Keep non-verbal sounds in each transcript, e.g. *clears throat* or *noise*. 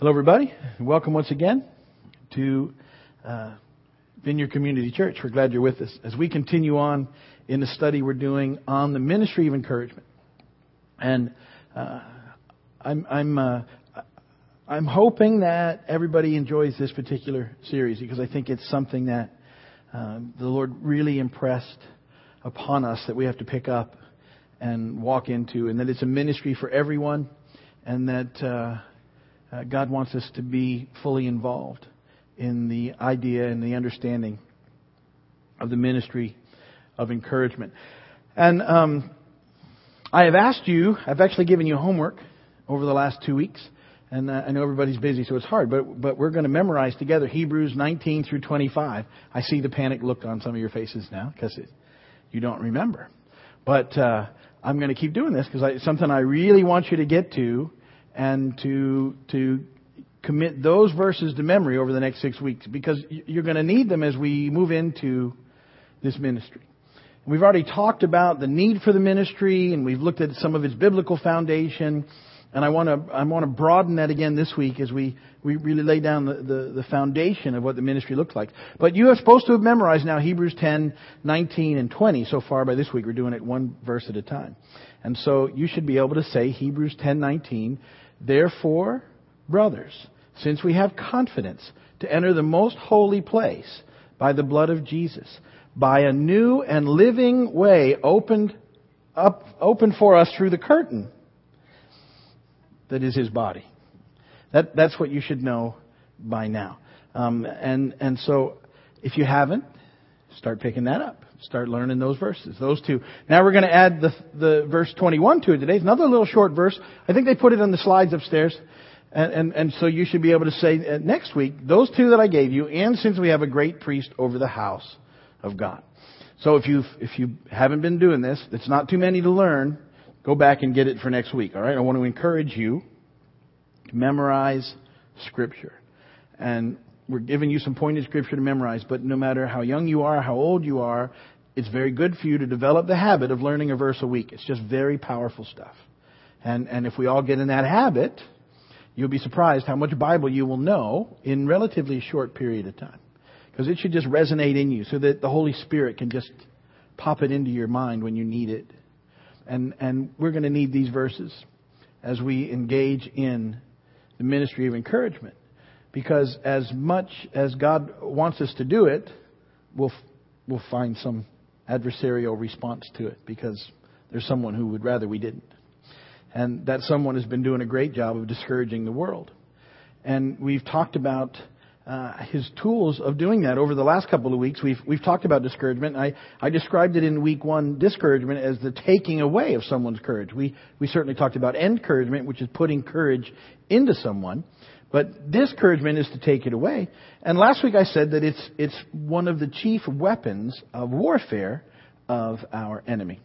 Hello, everybody. Welcome once again to uh, Vineyard Community Church. We're glad you're with us as we continue on in the study we're doing on the ministry of encouragement. And uh, I'm I'm uh, I'm hoping that everybody enjoys this particular series because I think it's something that um, the Lord really impressed upon us that we have to pick up and walk into, and that it's a ministry for everyone, and that uh, God wants us to be fully involved in the idea and the understanding of the ministry of encouragement. And um, I have asked you, I've actually given you homework over the last two weeks. And uh, I know everybody's busy, so it's hard, but, but we're going to memorize together Hebrews 19 through 25. I see the panic look on some of your faces now because you don't remember. But uh, I'm going to keep doing this because it's something I really want you to get to and to to commit those verses to memory over the next six weeks because you're going to need them as we move into this ministry. We've already talked about the need for the ministry and we've looked at some of its biblical foundation. And I want to I want to broaden that again this week as we, we really lay down the, the, the, foundation of what the ministry looks like. But you are supposed to have memorized now Hebrews 10, 19, and 20 so far by this week. We're doing it one verse at a time. And so you should be able to say Hebrews 10, 19, Therefore, brothers, since we have confidence to enter the most holy place by the blood of Jesus, by a new and living way opened up, opened for us through the curtain that is his body. That, that's what you should know by now. Um, and, and so, if you haven't, start picking that up. Start learning those verses, those two. Now we're going to add the, the verse 21 to it today. It's another little short verse. I think they put it on the slides upstairs. And, and, and so you should be able to say uh, next week, those two that I gave you, and since we have a great priest over the house of God. So if you if you haven't been doing this, it's not too many to learn. Go back and get it for next week. All right. I want to encourage you to memorize Scripture, and we're giving you some pointed Scripture to memorize. But no matter how young you are, how old you are, it's very good for you to develop the habit of learning a verse a week. It's just very powerful stuff. And and if we all get in that habit, you'll be surprised how much Bible you will know in relatively a short period of time. Because it should just resonate in you so that the Holy Spirit can just pop it into your mind when you need it. And, and we're going to need these verses as we engage in the ministry of encouragement. Because as much as God wants us to do it, we'll, we'll find some adversarial response to it because there's someone who would rather we didn't. And that someone has been doing a great job of discouraging the world. And we've talked about uh, his tools of doing that over the last couple of weeks. We've we've talked about discouragement. I I described it in week one discouragement as the taking away of someone's courage. We we certainly talked about encouragement, which is putting courage into someone. But discouragement is to take it away. And last week I said that it's it's one of the chief weapons of warfare of our enemy.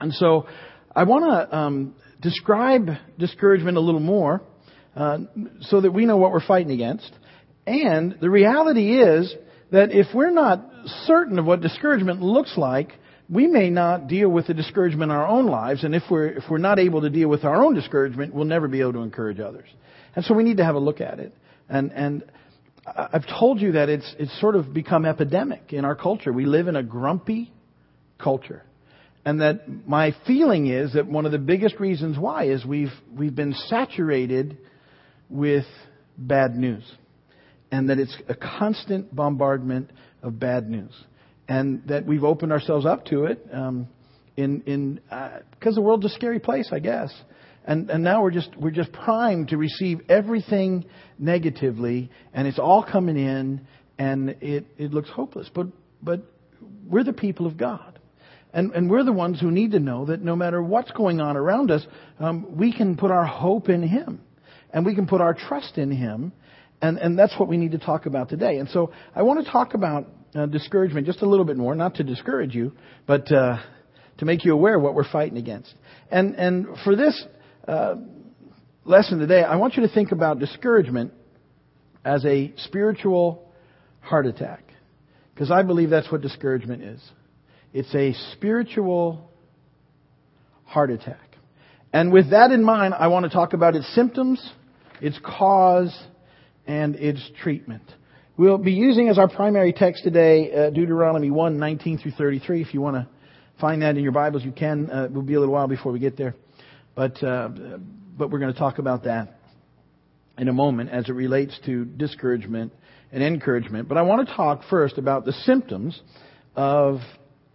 And so I want to um, describe discouragement a little more uh, so that we know what we're fighting against. And the reality is that if we're not certain of what discouragement looks like, we may not deal with the discouragement in our own lives. And if we're, if we're not able to deal with our own discouragement, we'll never be able to encourage others. And so we need to have a look at it. And, and I've told you that it's, it's sort of become epidemic in our culture. We live in a grumpy culture. And that my feeling is that one of the biggest reasons why is we've, we've been saturated with bad news. And that it's a constant bombardment of bad news. And that we've opened ourselves up to it, um, in, in, because uh, the world's a scary place, I guess. And, and now we're just, we're just primed to receive everything negatively, and it's all coming in, and it, it looks hopeless. But, but we're the people of God. And, and we're the ones who need to know that no matter what's going on around us, um, we can put our hope in Him. And we can put our trust in Him. And, and that's what we need to talk about today. And so I want to talk about uh, discouragement just a little bit more, not to discourage you, but uh, to make you aware of what we're fighting against. And, and for this uh, lesson today, I want you to think about discouragement as a spiritual heart attack. Because I believe that's what discouragement is. It's a spiritual heart attack. And with that in mind, I want to talk about its symptoms its cause, and its treatment. We'll be using as our primary text today uh, Deuteronomy 1, 19 through 33. If you want to find that in your Bibles, you can. Uh, it will be a little while before we get there. But, uh, but we're going to talk about that in a moment as it relates to discouragement and encouragement. But I want to talk first about the symptoms of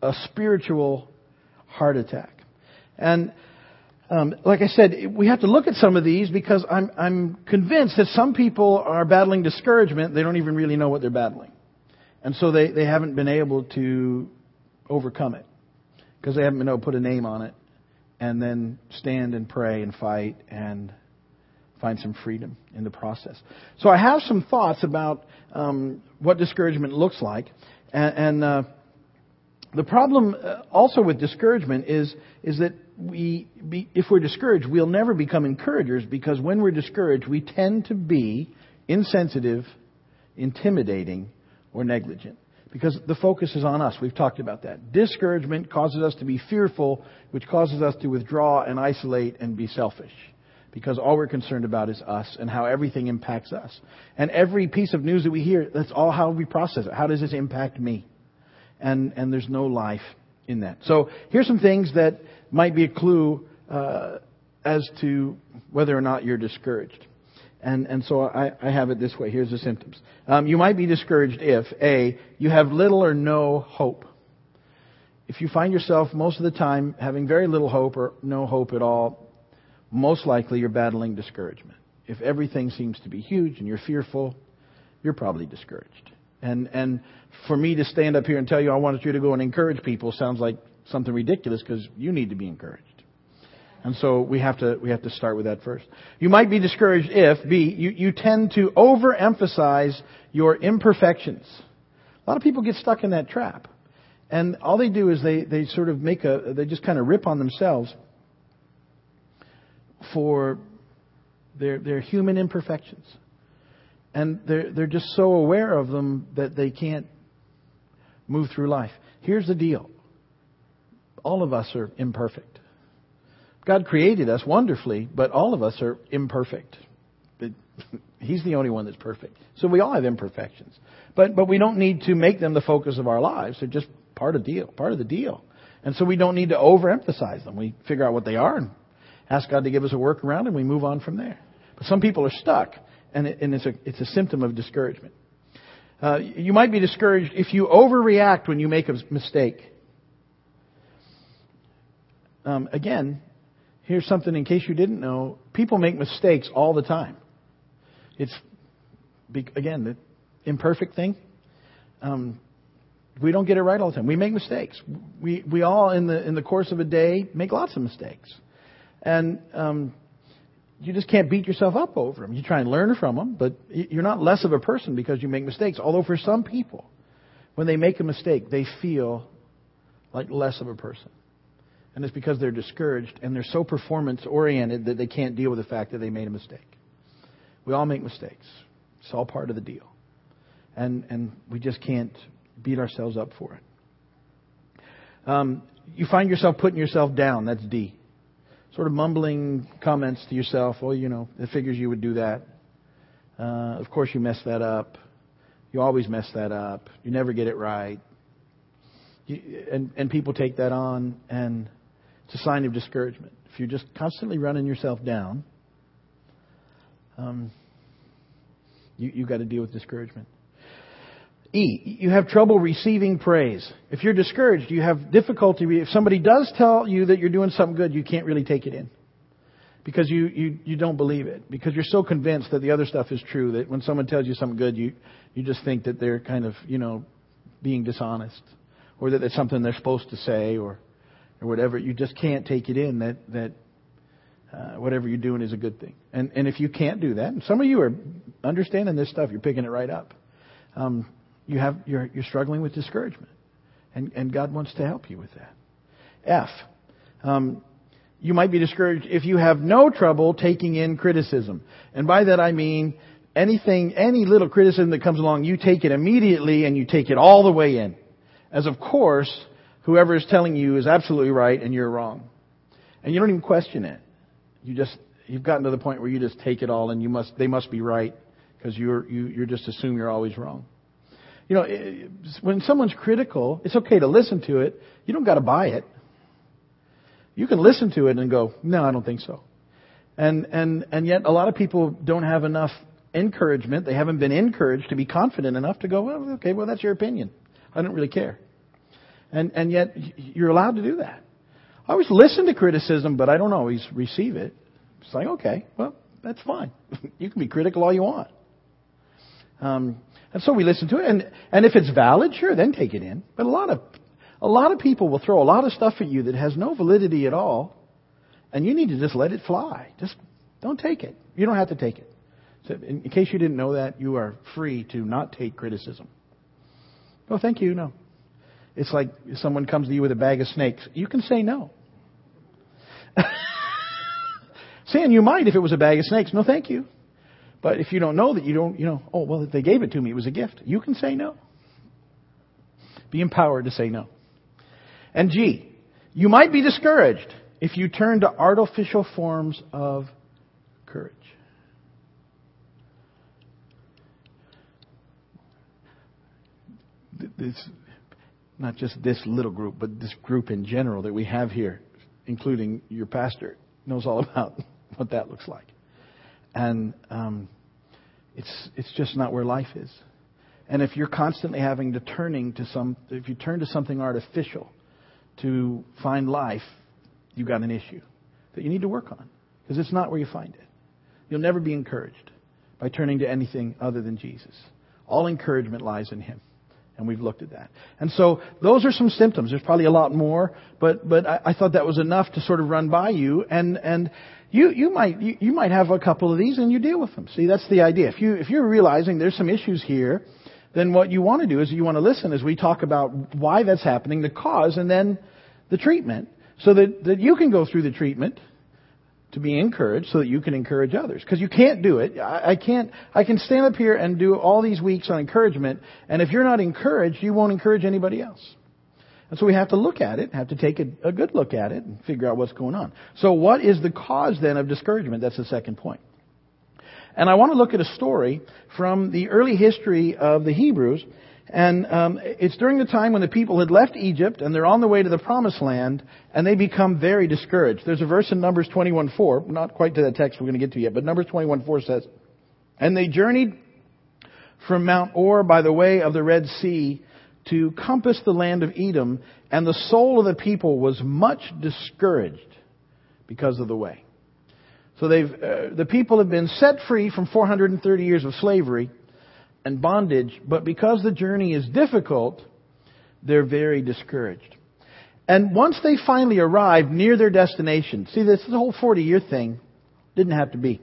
a spiritual heart attack. And um, like I said, we have to look at some of these because I'm, I'm convinced that some people are battling discouragement. They don't even really know what they're battling. And so they, they haven't been able to overcome it because they haven't been able to put a name on it and then stand and pray and fight and find some freedom in the process. So I have some thoughts about um, what discouragement looks like, and, and uh, the problem uh, also with discouragement is is that we, be, if we're discouraged, we'll never become encouragers because when we're discouraged, we tend to be insensitive, intimidating, or negligent because the focus is on us. We've talked about that. Discouragement causes us to be fearful, which causes us to withdraw and isolate and be selfish because all we're concerned about is us and how everything impacts us. And every piece of news that we hear, that's all how we process it. How does this impact me? And, and there's no life in that. So here's some things that might be a clue uh, as to whether or not you're discouraged. And, and so I, I have it this way. Here's the symptoms. Um, you might be discouraged if, A, you have little or no hope. If you find yourself most of the time having very little hope or no hope at all, most likely you're battling discouragement. If everything seems to be huge and you're fearful, you're probably discouraged. And, and for me to stand up here and tell you I wanted you to go and encourage people sounds like something ridiculous because you need to be encouraged. And so we have to, we have to start with that first. You might be discouraged if, B, you, you tend to overemphasize your imperfections. A lot of people get stuck in that trap. And all they do is they, they sort of make a, they just kind of rip on themselves for their, their human imperfections. And they're, they're just so aware of them that they can't move through life. Here's the deal all of us are imperfect. God created us wonderfully, but all of us are imperfect. *laughs* He's the only one that's perfect. So we all have imperfections. But, but we don't need to make them the focus of our lives. They're just part of the deal, part of the deal. And so we don't need to overemphasize them. We figure out what they are and ask God to give us a workaround and we move on from there. But some people are stuck and, it, and it's, a, it's a symptom of discouragement. Uh, you might be discouraged if you overreact when you make a mistake. Um, again, here's something in case you didn't know people make mistakes all the time. It's, again, the imperfect thing. Um, we don't get it right all the time. We make mistakes. We, we all, in the, in the course of a day, make lots of mistakes. And um, you just can't beat yourself up over them. You try and learn from them, but you're not less of a person because you make mistakes. Although for some people, when they make a mistake, they feel like less of a person. And it's because they're discouraged and they're so performance oriented that they can't deal with the fact that they made a mistake. We all make mistakes. It's all part of the deal. And, and we just can't beat ourselves up for it. Um, you find yourself putting yourself down. That's D sort of mumbling comments to yourself. Well, you know, it figures you would do that. Uh, of course, you mess that up. You always mess that up. You never get it right. You, and, and people take that on, and it's a sign of discouragement. If you're just constantly running yourself down, um, you, you've got to deal with discouragement. E, you have trouble receiving praise. If you're discouraged, you have difficulty. If somebody does tell you that you're doing something good, you can't really take it in. Because you, you, you don't believe it. Because you're so convinced that the other stuff is true that when someone tells you something good, you, you just think that they're kind of, you know, being dishonest. Or that it's something they're supposed to say or, or whatever. You just can't take it in that, that uh, whatever you're doing is a good thing. And, and if you can't do that, and some of you are understanding this stuff, you're picking it right up. Um, you have, you're, you're struggling with discouragement. And, and God wants to help you with that. F. Um, you might be discouraged if you have no trouble taking in criticism. And by that I mean anything, any little criticism that comes along, you take it immediately and you take it all the way in. As of course, whoever is telling you is absolutely right and you're wrong. And you don't even question it. You just, you've gotten to the point where you just take it all and you must, they must be right because you're, you, you're just assume you're always wrong. You know, when someone's critical, it's okay to listen to it. You don't got to buy it. You can listen to it and go, no, I don't think so. And, and, and yet a lot of people don't have enough encouragement. They haven't been encouraged to be confident enough to go, well, okay, well, that's your opinion. I don't really care. And, and yet you're allowed to do that. I always listen to criticism, but I don't always receive it. It's like, okay, well, that's fine. *laughs* you can be critical all you want. Um, and so we listen to it, and and if it's valid, sure, then take it in. But a lot of a lot of people will throw a lot of stuff at you that has no validity at all, and you need to just let it fly. Just don't take it. You don't have to take it. So in, in case you didn't know that, you are free to not take criticism. Oh, thank you. No. It's like if someone comes to you with a bag of snakes. You can say no. *laughs* Saying you might if it was a bag of snakes. No, thank you. But if you don't know that you don't, you know, oh, well, they gave it to me. It was a gift. You can say no. Be empowered to say no. And G, you might be discouraged if you turn to artificial forms of courage. This, not just this little group, but this group in general that we have here, including your pastor, knows all *laughs* about what that looks like and um, it's it's just not where life is. And if you're constantly having to turning to some, if you turn to something artificial to find life, you've got an issue that you need to work on because it's not where you find it. You'll never be encouraged by turning to anything other than Jesus. All encouragement lies in Him. And we've looked at that. And so those are some symptoms. There's probably a lot more, but, but I, I thought that was enough to sort of run by you. And, and you, you might, you, you might have a couple of these and you deal with them. See, that's the idea. If you, if you're realizing there's some issues here, then what you want to do is you want to listen as we talk about why that's happening, the cause, and then the treatment, so that, that you can go through the treatment to be encouraged so that you can encourage others. Because you can't do it. I, I can't, I can stand up here and do all these weeks on encouragement, and if you're not encouraged, you won't encourage anybody else. And so we have to look at it, have to take a, a good look at it and figure out what's going on. So what is the cause then of discouragement? That's the second point. And I want to look at a story from the early history of the Hebrews. And um, it's during the time when the people had left Egypt and they're on the way to the promised land and they become very discouraged. There's a verse in Numbers 21:4, not quite to that text we're going to get to yet, but Numbers 21:4 says, "And they journeyed from Mount Hor by the way of the Red Sea to compass the land of Edom, and the soul of the people was much discouraged because of the way. So they've, uh, the people have been set free from 430 years of slavery and bondage, but because the journey is difficult, they're very discouraged. And once they finally arrive near their destination, see this, whole 40 year thing didn't have to be.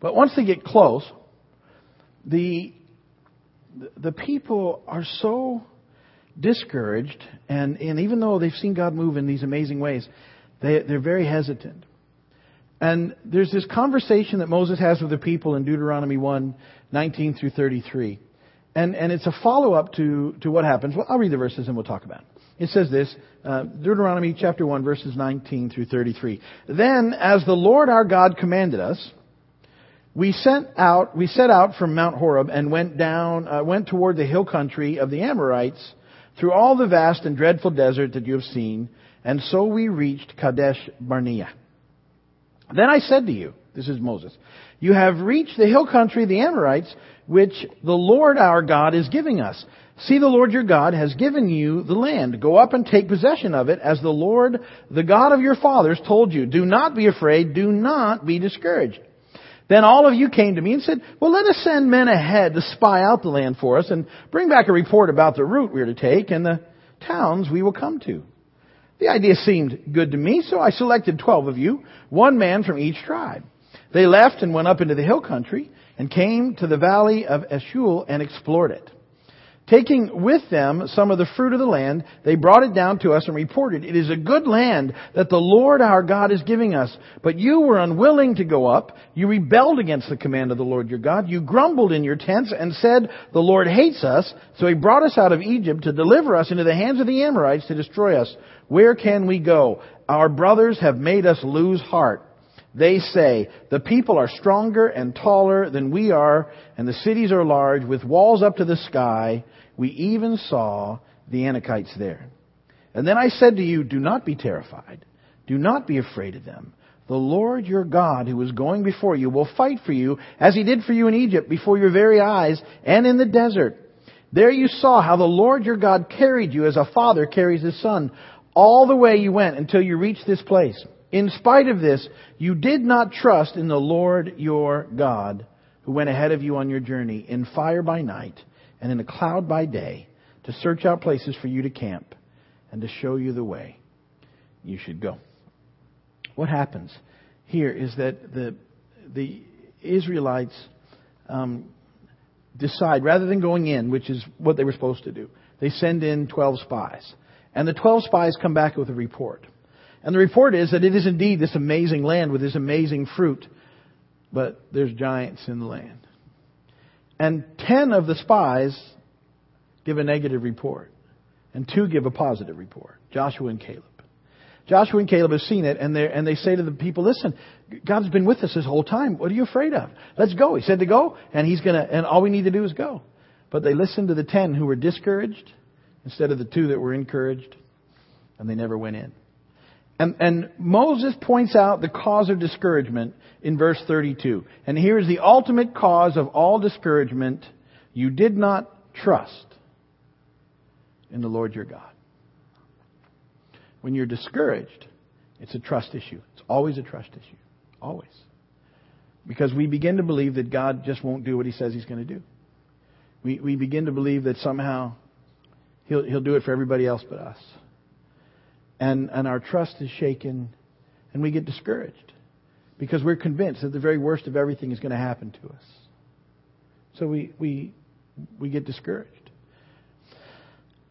But once they get close, the the people are so discouraged, and, and even though they've seen God move in these amazing ways, they, they're very hesitant. And there's this conversation that Moses has with the people in Deuteronomy 1, 19 through 33. And, and it's a follow up to, to what happens. Well, I'll read the verses and we'll talk about it. It says this, uh, Deuteronomy chapter 1, verses 19 through 33. Then, as the Lord our God commanded us, we sent out, we set out from Mount Horeb and went down, uh, went toward the hill country of the Amorites through all the vast and dreadful desert that you have seen, and so we reached Kadesh Barnea. Then I said to you, this is Moses, you have reached the hill country the Amorites, which the Lord our God is giving us. See, the Lord your God has given you the land. Go up and take possession of it, as the Lord, the God of your fathers, told you. Do not be afraid. Do not be discouraged. Then all of you came to me and said, well, let us send men ahead to spy out the land for us and bring back a report about the route we are to take and the towns we will come to. The idea seemed good to me, so I selected twelve of you, one man from each tribe. They left and went up into the hill country and came to the valley of Eshcol and explored it. Taking with them some of the fruit of the land, they brought it down to us and reported, It is a good land that the Lord our God is giving us. But you were unwilling to go up. You rebelled against the command of the Lord your God. You grumbled in your tents and said, The Lord hates us, so he brought us out of Egypt to deliver us into the hands of the Amorites to destroy us. Where can we go? Our brothers have made us lose heart. They say, the people are stronger and taller than we are, and the cities are large with walls up to the sky. We even saw the Anakites there. And then I said to you, do not be terrified. Do not be afraid of them. The Lord your God, who is going before you, will fight for you, as he did for you in Egypt, before your very eyes, and in the desert. There you saw how the Lord your God carried you as a father carries his son, all the way you went until you reached this place. In spite of this, you did not trust in the Lord your God, who went ahead of you on your journey in fire by night and in a cloud by day to search out places for you to camp and to show you the way you should go. What happens here is that the, the Israelites um, decide, rather than going in, which is what they were supposed to do, they send in 12 spies. And the 12 spies come back with a report. And the report is that it is indeed this amazing land with this amazing fruit, but there's giants in the land. And 10 of the spies give a negative report, and two give a positive report Joshua and Caleb. Joshua and Caleb have seen it, and, and they say to the people, listen, God's been with us this whole time. What are you afraid of? Let's go. He said to go, and he's gonna, and all we need to do is go. But they listened to the ten who were discouraged instead of the two that were encouraged, and they never went in. And, and Moses points out the cause of discouragement in verse 32. And here is the ultimate cause of all discouragement. You did not trust in the Lord your God. When you're discouraged, it's a trust issue. It's always a trust issue. Always. Because we begin to believe that God just won't do what he says he's going to do. We, we begin to believe that somehow he'll, he'll do it for everybody else but us. And, and our trust is shaken and we get discouraged because we're convinced that the very worst of everything is going to happen to us. So we, we, we get discouraged.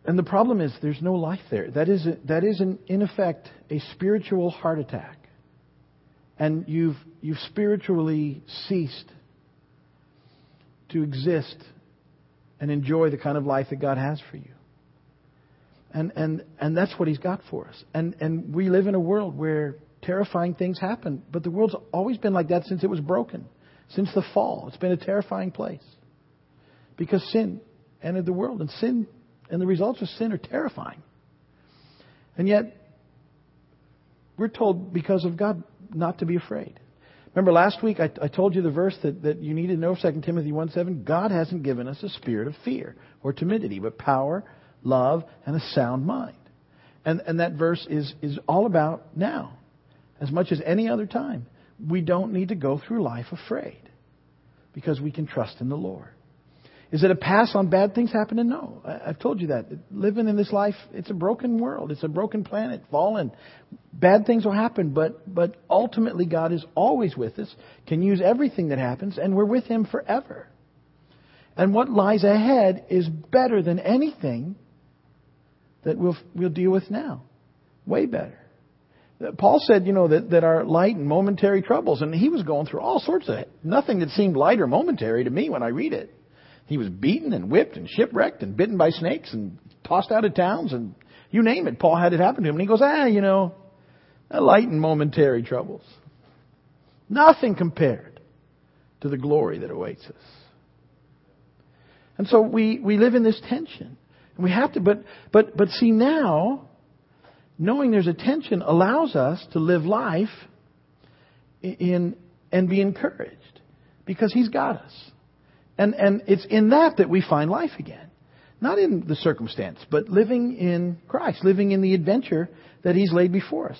And the problem is there's no life there. That is, a, that is an, in effect a spiritual heart attack. And you've, you've spiritually ceased to exist and enjoy the kind of life that God has for you. And, and, and that's what He's got for us. And, and we live in a world where terrifying things happen, but the world's always been like that since it was broken, since the fall. It's been a terrifying place because sin entered the world, and sin and the results of sin are terrifying. And yet, we're told because of God not to be afraid. Remember last week I, I told you the verse that, that you need to know, 2 Timothy 1 7. God hasn't given us a spirit of fear or timidity, but power, love, and a sound mind. And, and that verse is, is all about now, as much as any other time. We don't need to go through life afraid because we can trust in the Lord. Is it a pass on bad things happening? No. I've told you that. Living in this life, it's a broken world. It's a broken planet, fallen. Bad things will happen, but, but ultimately God is always with us, can use everything that happens, and we're with Him forever. And what lies ahead is better than anything that we'll, we'll deal with now. Way better. Paul said, you know, that, that our light and momentary troubles, and he was going through all sorts of. Nothing that seemed light or momentary to me when I read it. He was beaten and whipped and shipwrecked and bitten by snakes and tossed out of towns and you name it. Paul had it happen to him. And he goes, ah, you know, light and momentary troubles. Nothing compared to the glory that awaits us. And so we, we live in this tension. We have to, but, but, but see now, knowing there's a tension allows us to live life in, and be encouraged because He's got us. And, and it's in that that we find life again. Not in the circumstance, but living in Christ, living in the adventure that He's laid before us.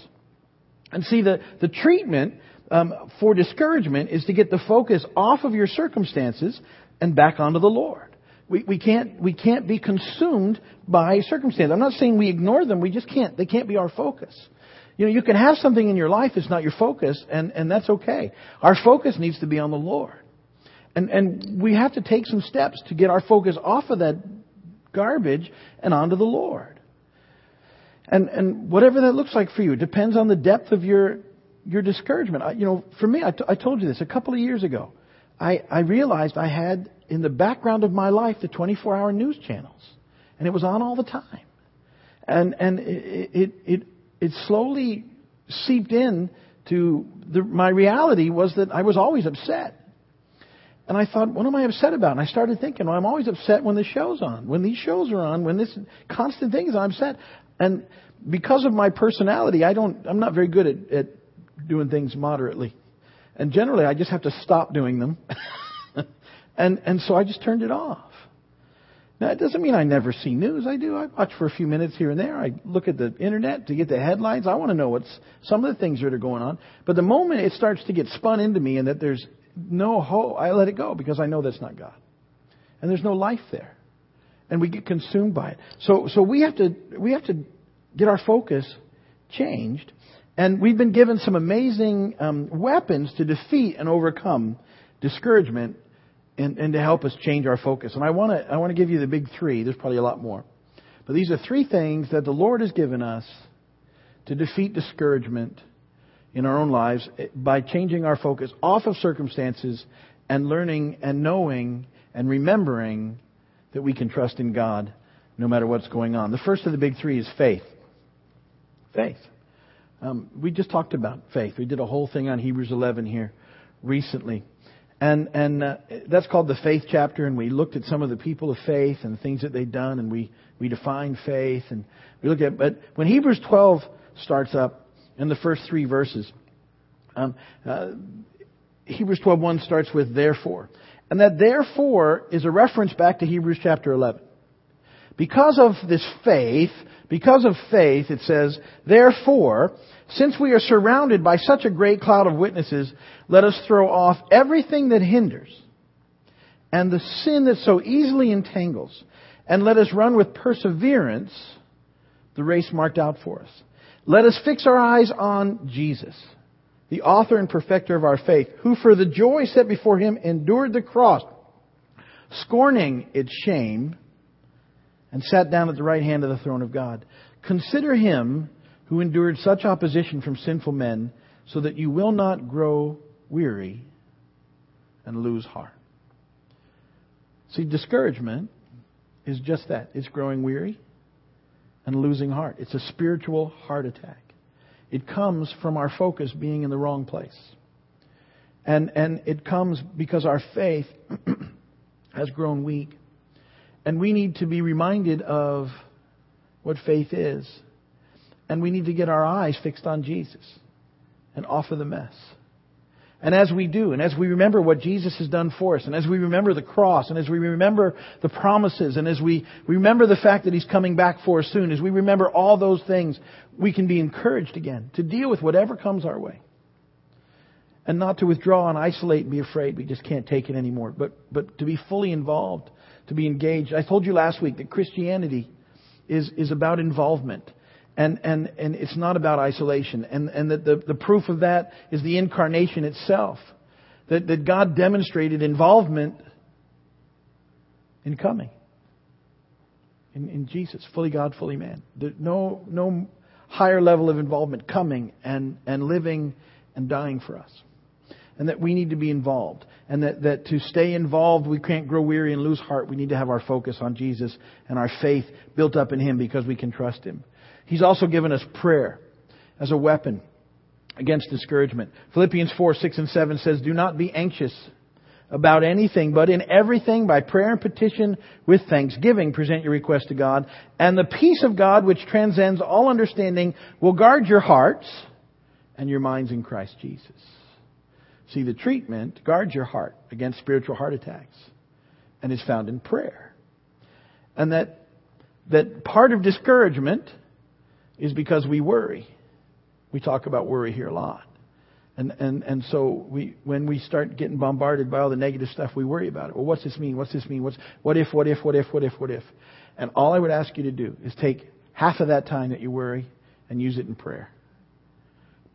And see, the, the treatment um, for discouragement is to get the focus off of your circumstances and back onto the Lord. We, we, can't, we can't be consumed by circumstance. I'm not saying we ignore them, we just can't. They can't be our focus. You know, you can have something in your life that's not your focus, and, and that's okay. Our focus needs to be on the Lord. And, and we have to take some steps to get our focus off of that garbage and onto the Lord. And, and whatever that looks like for you, depends on the depth of your, your discouragement. I, you know, for me, I, t- I told you this a couple of years ago. I, I realized I had in the background of my life the 24 hour news channels. And it was on all the time. And, and it, it, it, it slowly seeped in to the, my reality was that I was always upset. And I thought, what am I upset about? And I started thinking, well, I'm always upset when the show's on. When these shows are on, when this constant thing is, I'm upset. And because of my personality, I don't, I'm not very good at, at doing things moderately. And generally, I just have to stop doing them. *laughs* and, and so I just turned it off. Now, it doesn't mean I never see news. I do. I watch for a few minutes here and there. I look at the internet to get the headlines. I want to know what's some of the things that are going on. But the moment it starts to get spun into me and that there's no hope, I let it go because I know that's not God. And there's no life there. And we get consumed by it. So, so we have to, we have to get our focus changed. And we've been given some amazing um, weapons to defeat and overcome discouragement and, and to help us change our focus. And I want to I want to give you the big three. There's probably a lot more, but these are three things that the Lord has given us to defeat discouragement in our own lives by changing our focus off of circumstances and learning and knowing and remembering that we can trust in God no matter what's going on. The first of the big three is faith. Faith. Um, we just talked about faith. We did a whole thing on Hebrews 11 here recently. And, and uh, that's called the faith chapter, and we looked at some of the people of faith and the things that they'd done, and we, we defined faith, and we looked at, but when Hebrews 12 starts up, in the first three verses, um, uh, Hebrews 12.1 starts with therefore. And that therefore is a reference back to Hebrews chapter 11. Because of this faith, because of faith, it says, therefore, since we are surrounded by such a great cloud of witnesses, let us throw off everything that hinders and the sin that so easily entangles, and let us run with perseverance the race marked out for us. Let us fix our eyes on Jesus, the author and perfecter of our faith, who for the joy set before him endured the cross, scorning its shame, and sat down at the right hand of the throne of God. Consider him who endured such opposition from sinful men, so that you will not grow weary and lose heart. See, discouragement is just that. It's growing weary and losing heart. It's a spiritual heart attack. It comes from our focus being in the wrong place. And, and it comes because our faith *clears throat* has grown weak. And we need to be reminded of what faith is. And we need to get our eyes fixed on Jesus and off of the mess. And as we do, and as we remember what Jesus has done for us, and as we remember the cross, and as we remember the promises, and as we remember the fact that He's coming back for us soon, as we remember all those things, we can be encouraged again to deal with whatever comes our way. And not to withdraw and isolate and be afraid we just can't take it anymore, but, but to be fully involved, to be engaged. I told you last week that Christianity is, is about involvement. And, and, and it's not about isolation. And, and that the, the proof of that is the incarnation itself. That, that God demonstrated involvement in coming. In, in Jesus, fully God, fully man. No, no higher level of involvement coming and, and living and dying for us. And that we need to be involved. And that, that to stay involved, we can't grow weary and lose heart. We need to have our focus on Jesus and our faith built up in Him because we can trust Him. He's also given us prayer as a weapon against discouragement. Philippians 4, 6 and 7 says, Do not be anxious about anything, but in everything by prayer and petition with thanksgiving present your request to God, and the peace of God which transcends all understanding will guard your hearts and your minds in Christ Jesus. See, the treatment guards your heart against spiritual heart attacks and is found in prayer. And that, that part of discouragement is because we worry. We talk about worry here a lot. And, and, and so we, when we start getting bombarded by all the negative stuff, we worry about it. Well, what's this mean? What's this mean? What's, what if, what if, what if, what if, what if? And all I would ask you to do is take half of that time that you worry and use it in prayer.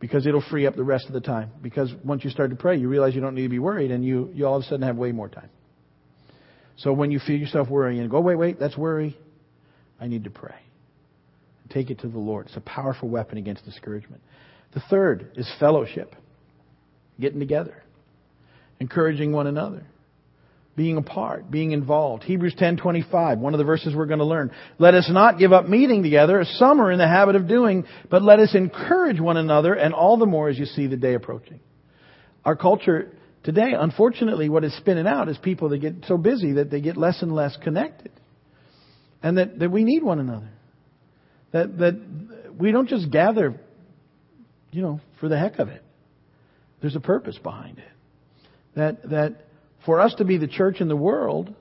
Because it'll free up the rest of the time. Because once you start to pray, you realize you don't need to be worried and you, you all of a sudden have way more time. So when you feel yourself worrying, and go, wait, wait, that's worry. I need to pray. Take it to the Lord. It's a powerful weapon against discouragement. The third is fellowship, getting together, encouraging one another. Being a part, being involved. Hebrews 10:25, one of the verses we're going to learn. Let us not give up meeting together, as some are in the habit of doing, but let us encourage one another, and all the more as you see the day approaching. Our culture today, unfortunately, what is spinning out is people that get so busy that they get less and less connected, and that, that we need one another. That that we don't just gather, you know, for the heck of it. There's a purpose behind it. That that for us to be the church in the world,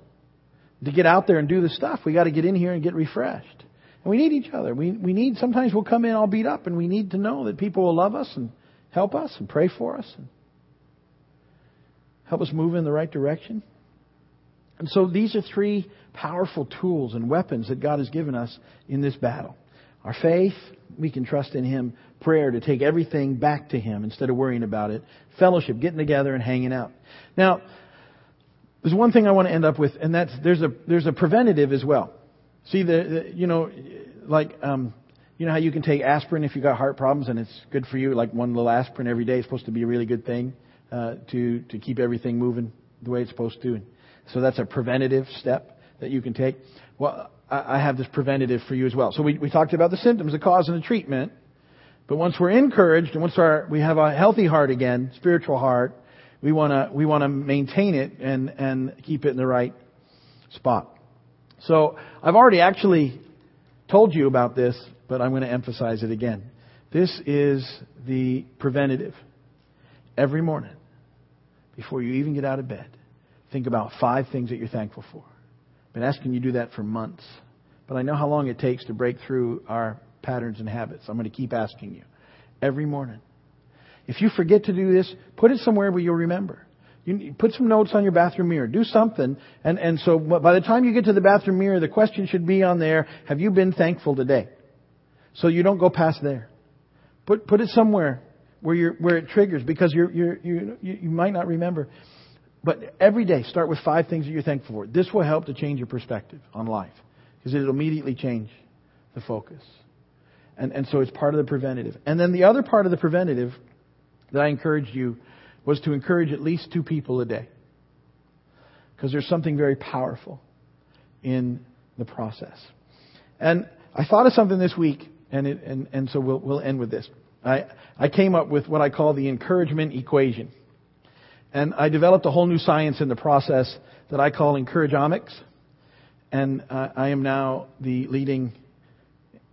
to get out there and do the stuff, we got to get in here and get refreshed. And we need each other. We, we need, sometimes we'll come in all beat up and we need to know that people will love us and help us and pray for us and help us move in the right direction. And so these are three powerful tools and weapons that God has given us in this battle. Our faith, we can trust in Him. Prayer, to take everything back to Him instead of worrying about it. Fellowship, getting together and hanging out. Now, there's one thing I want to end up with, and that's there's a there's a preventative as well. See the, the you know like um, you know how you can take aspirin if you got heart problems and it's good for you. Like one little aspirin every day is supposed to be a really good thing uh, to to keep everything moving the way it's supposed to. And so that's a preventative step that you can take. Well, I, I have this preventative for you as well. So we we talked about the symptoms, the cause, and the treatment. But once we're encouraged and once our, we have a healthy heart again, spiritual heart, we want to we want to maintain it and and keep it in the right spot. So I've already actually told you about this, but I'm going to emphasize it again. This is the preventative. Every morning, before you even get out of bed, think about five things that you're thankful for. I've been asking you to do that for months, but I know how long it takes to break through our patterns and habits. I'm going to keep asking you every morning. If you forget to do this, put it somewhere where you'll remember. You put some notes on your bathroom mirror. Do something. And, and so by the time you get to the bathroom mirror, the question should be on there, have you been thankful today? So you don't go past there. Put, put it somewhere where you're, where it triggers because you're, you're, you you might not remember. But every day, start with five things that you're thankful for. This will help to change your perspective on life because it'll immediately change the focus. And, and so it's part of the preventative. And then the other part of the preventative that I encouraged you was to encourage at least two people a day. Because there's something very powerful in the process. And I thought of something this week, and, it, and, and so we'll, we'll end with this. I, I came up with what I call the encouragement equation. And I developed a whole new science in the process that I call encourageomics. And uh, I am now the leading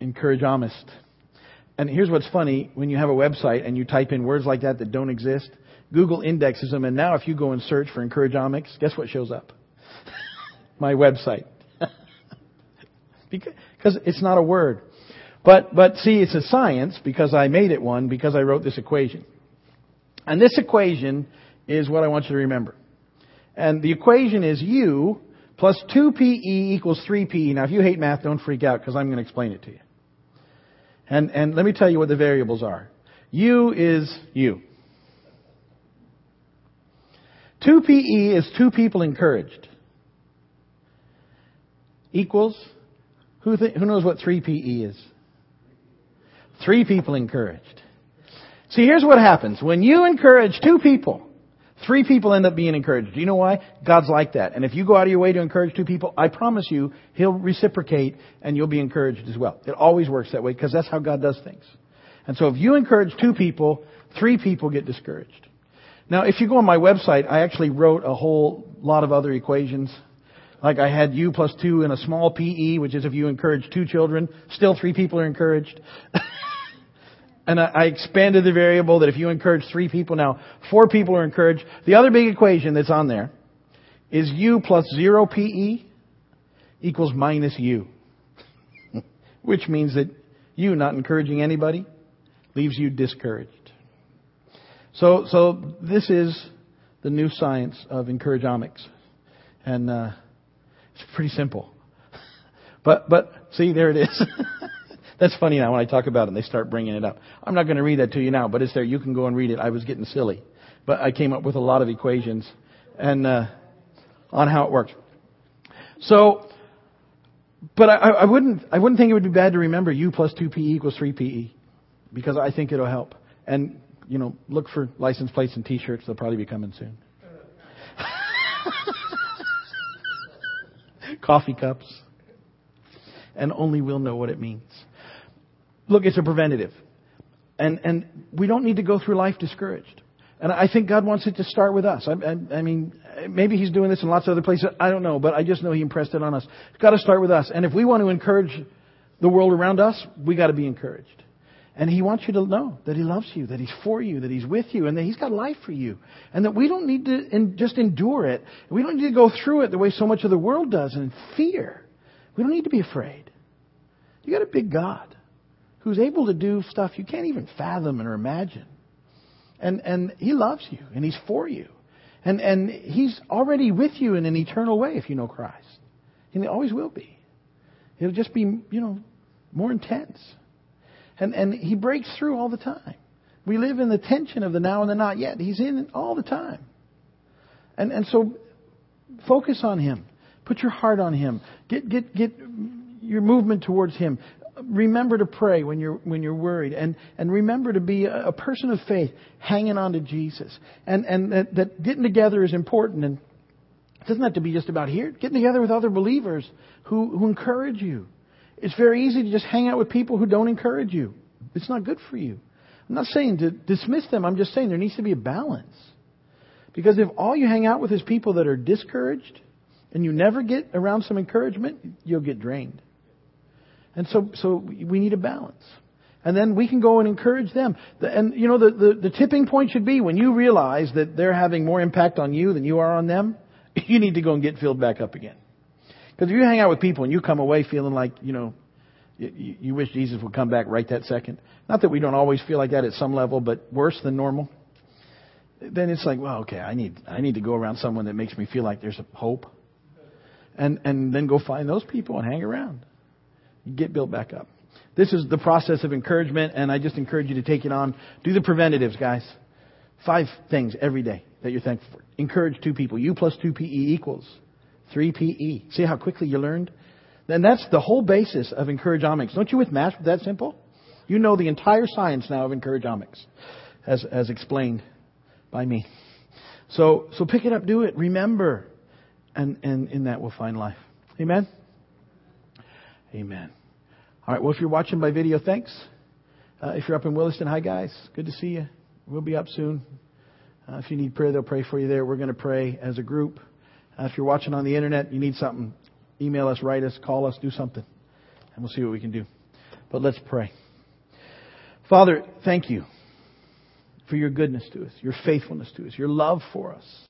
encourageomist. And here's what's funny when you have a website and you type in words like that that don't exist, Google indexes them, and now if you go and search for Encourageomics, guess what shows up? *laughs* My website. *laughs* because it's not a word. But, but see, it's a science because I made it one because I wrote this equation. And this equation is what I want you to remember. And the equation is U plus 2PE equals 3PE. Now, if you hate math, don't freak out because I'm going to explain it to you. And, and let me tell you what the variables are. U is you. 2PE is two people encouraged. Equals, who, th- who knows what 3PE is? Three people encouraged. See, here's what happens. When you encourage two people, Three people end up being encouraged. Do you know why? God's like that. And if you go out of your way to encourage two people, I promise you, He'll reciprocate and you'll be encouraged as well. It always works that way because that's how God does things. And so if you encourage two people, three people get discouraged. Now, if you go on my website, I actually wrote a whole lot of other equations. Like I had U plus two in a small PE, which is if you encourage two children, still three people are encouraged. *laughs* And I expanded the variable that if you encourage three people now, four people are encouraged. The other big equation that's on there is U plus zero PE equals minus U. *laughs* Which means that you not encouraging anybody leaves you discouraged. So, so this is the new science of encourageomics. And, uh, it's pretty simple. *laughs* But, but, see, there it is. *laughs* That's funny now when I talk about it and they start bringing it up. I'm not going to read that to you now, but it's there. You can go and read it. I was getting silly. But I came up with a lot of equations and, uh, on how it works. So, but I, I wouldn't, I wouldn't think it would be bad to remember U plus 2PE equals 3PE because I think it'll help. And, you know, look for license plates and t-shirts. They'll probably be coming soon. *laughs* coffee cups. And only we'll know what it means. Look, it's a preventative. And, and we don't need to go through life discouraged. And I think God wants it to start with us. I, I, I, mean, maybe He's doing this in lots of other places. I don't know, but I just know He impressed it on us. It's got to start with us. And if we want to encourage the world around us, we got to be encouraged. And He wants you to know that He loves you, that He's for you, that He's with you, and that He's got life for you. And that we don't need to in, just endure it. We don't need to go through it the way so much of the world does in fear. We don't need to be afraid. You got a big God who's able to do stuff you can't even fathom or imagine. And, and He loves you, and He's for you. And, and He's already with you in an eternal way if you know Christ. And He always will be. It'll just be, you know, more intense. And, and He breaks through all the time. We live in the tension of the now and the not yet. He's in all the time. And, and so focus on Him. Put your heart on Him. Get, get, get your movement towards Him remember to pray when you're when you're worried, and and remember to be a, a person of faith, hanging on to Jesus, and and that, that getting together is important, and it doesn't have to be just about here. Getting together with other believers who who encourage you. It's very easy to just hang out with people who don't encourage you. It's not good for you. I'm not saying to dismiss them. I'm just saying there needs to be a balance. Because if all you hang out with is people that are discouraged, and you never get around some encouragement, you'll get drained. And so, so we need a balance. And then we can go and encourage them. And, you know, the, the, the tipping point should be when you realize that they're having more impact on you than you are on them, *laughs* you need to go and get filled back up again. Because if you hang out with people and you come away feeling like, you know, you, you wish Jesus would come back right that second. Not that we don't always feel like that at some level, but worse than normal. Then it's like, well, okay, I need, I need to go around someone that makes me feel like there's a hope. And, and then go find those people and hang around get built back up. This is the process of encouragement, and I just encourage you to take it on. Do the preventatives, guys. Five things every day that you're thankful for. Encourage two people. U plus 2 PE equals 3 PE. See how quickly you learned? Then that's the whole basis of Encourageomics. Don't you with math that simple? You know the entire science now of Encourageomics, as, as explained by me. So, so pick it up, do it, remember, and, and in that we'll find life. Amen? Amen. All right. Well, if you're watching by video, thanks. Uh, if you're up in Williston, hi guys. Good to see you. We'll be up soon. Uh, if you need prayer, they'll pray for you there. We're going to pray as a group. Uh, if you're watching on the internet, you need something, email us, write us, call us, do something, and we'll see what we can do. But let's pray. Father, thank you for your goodness to us, your faithfulness to us, your love for us.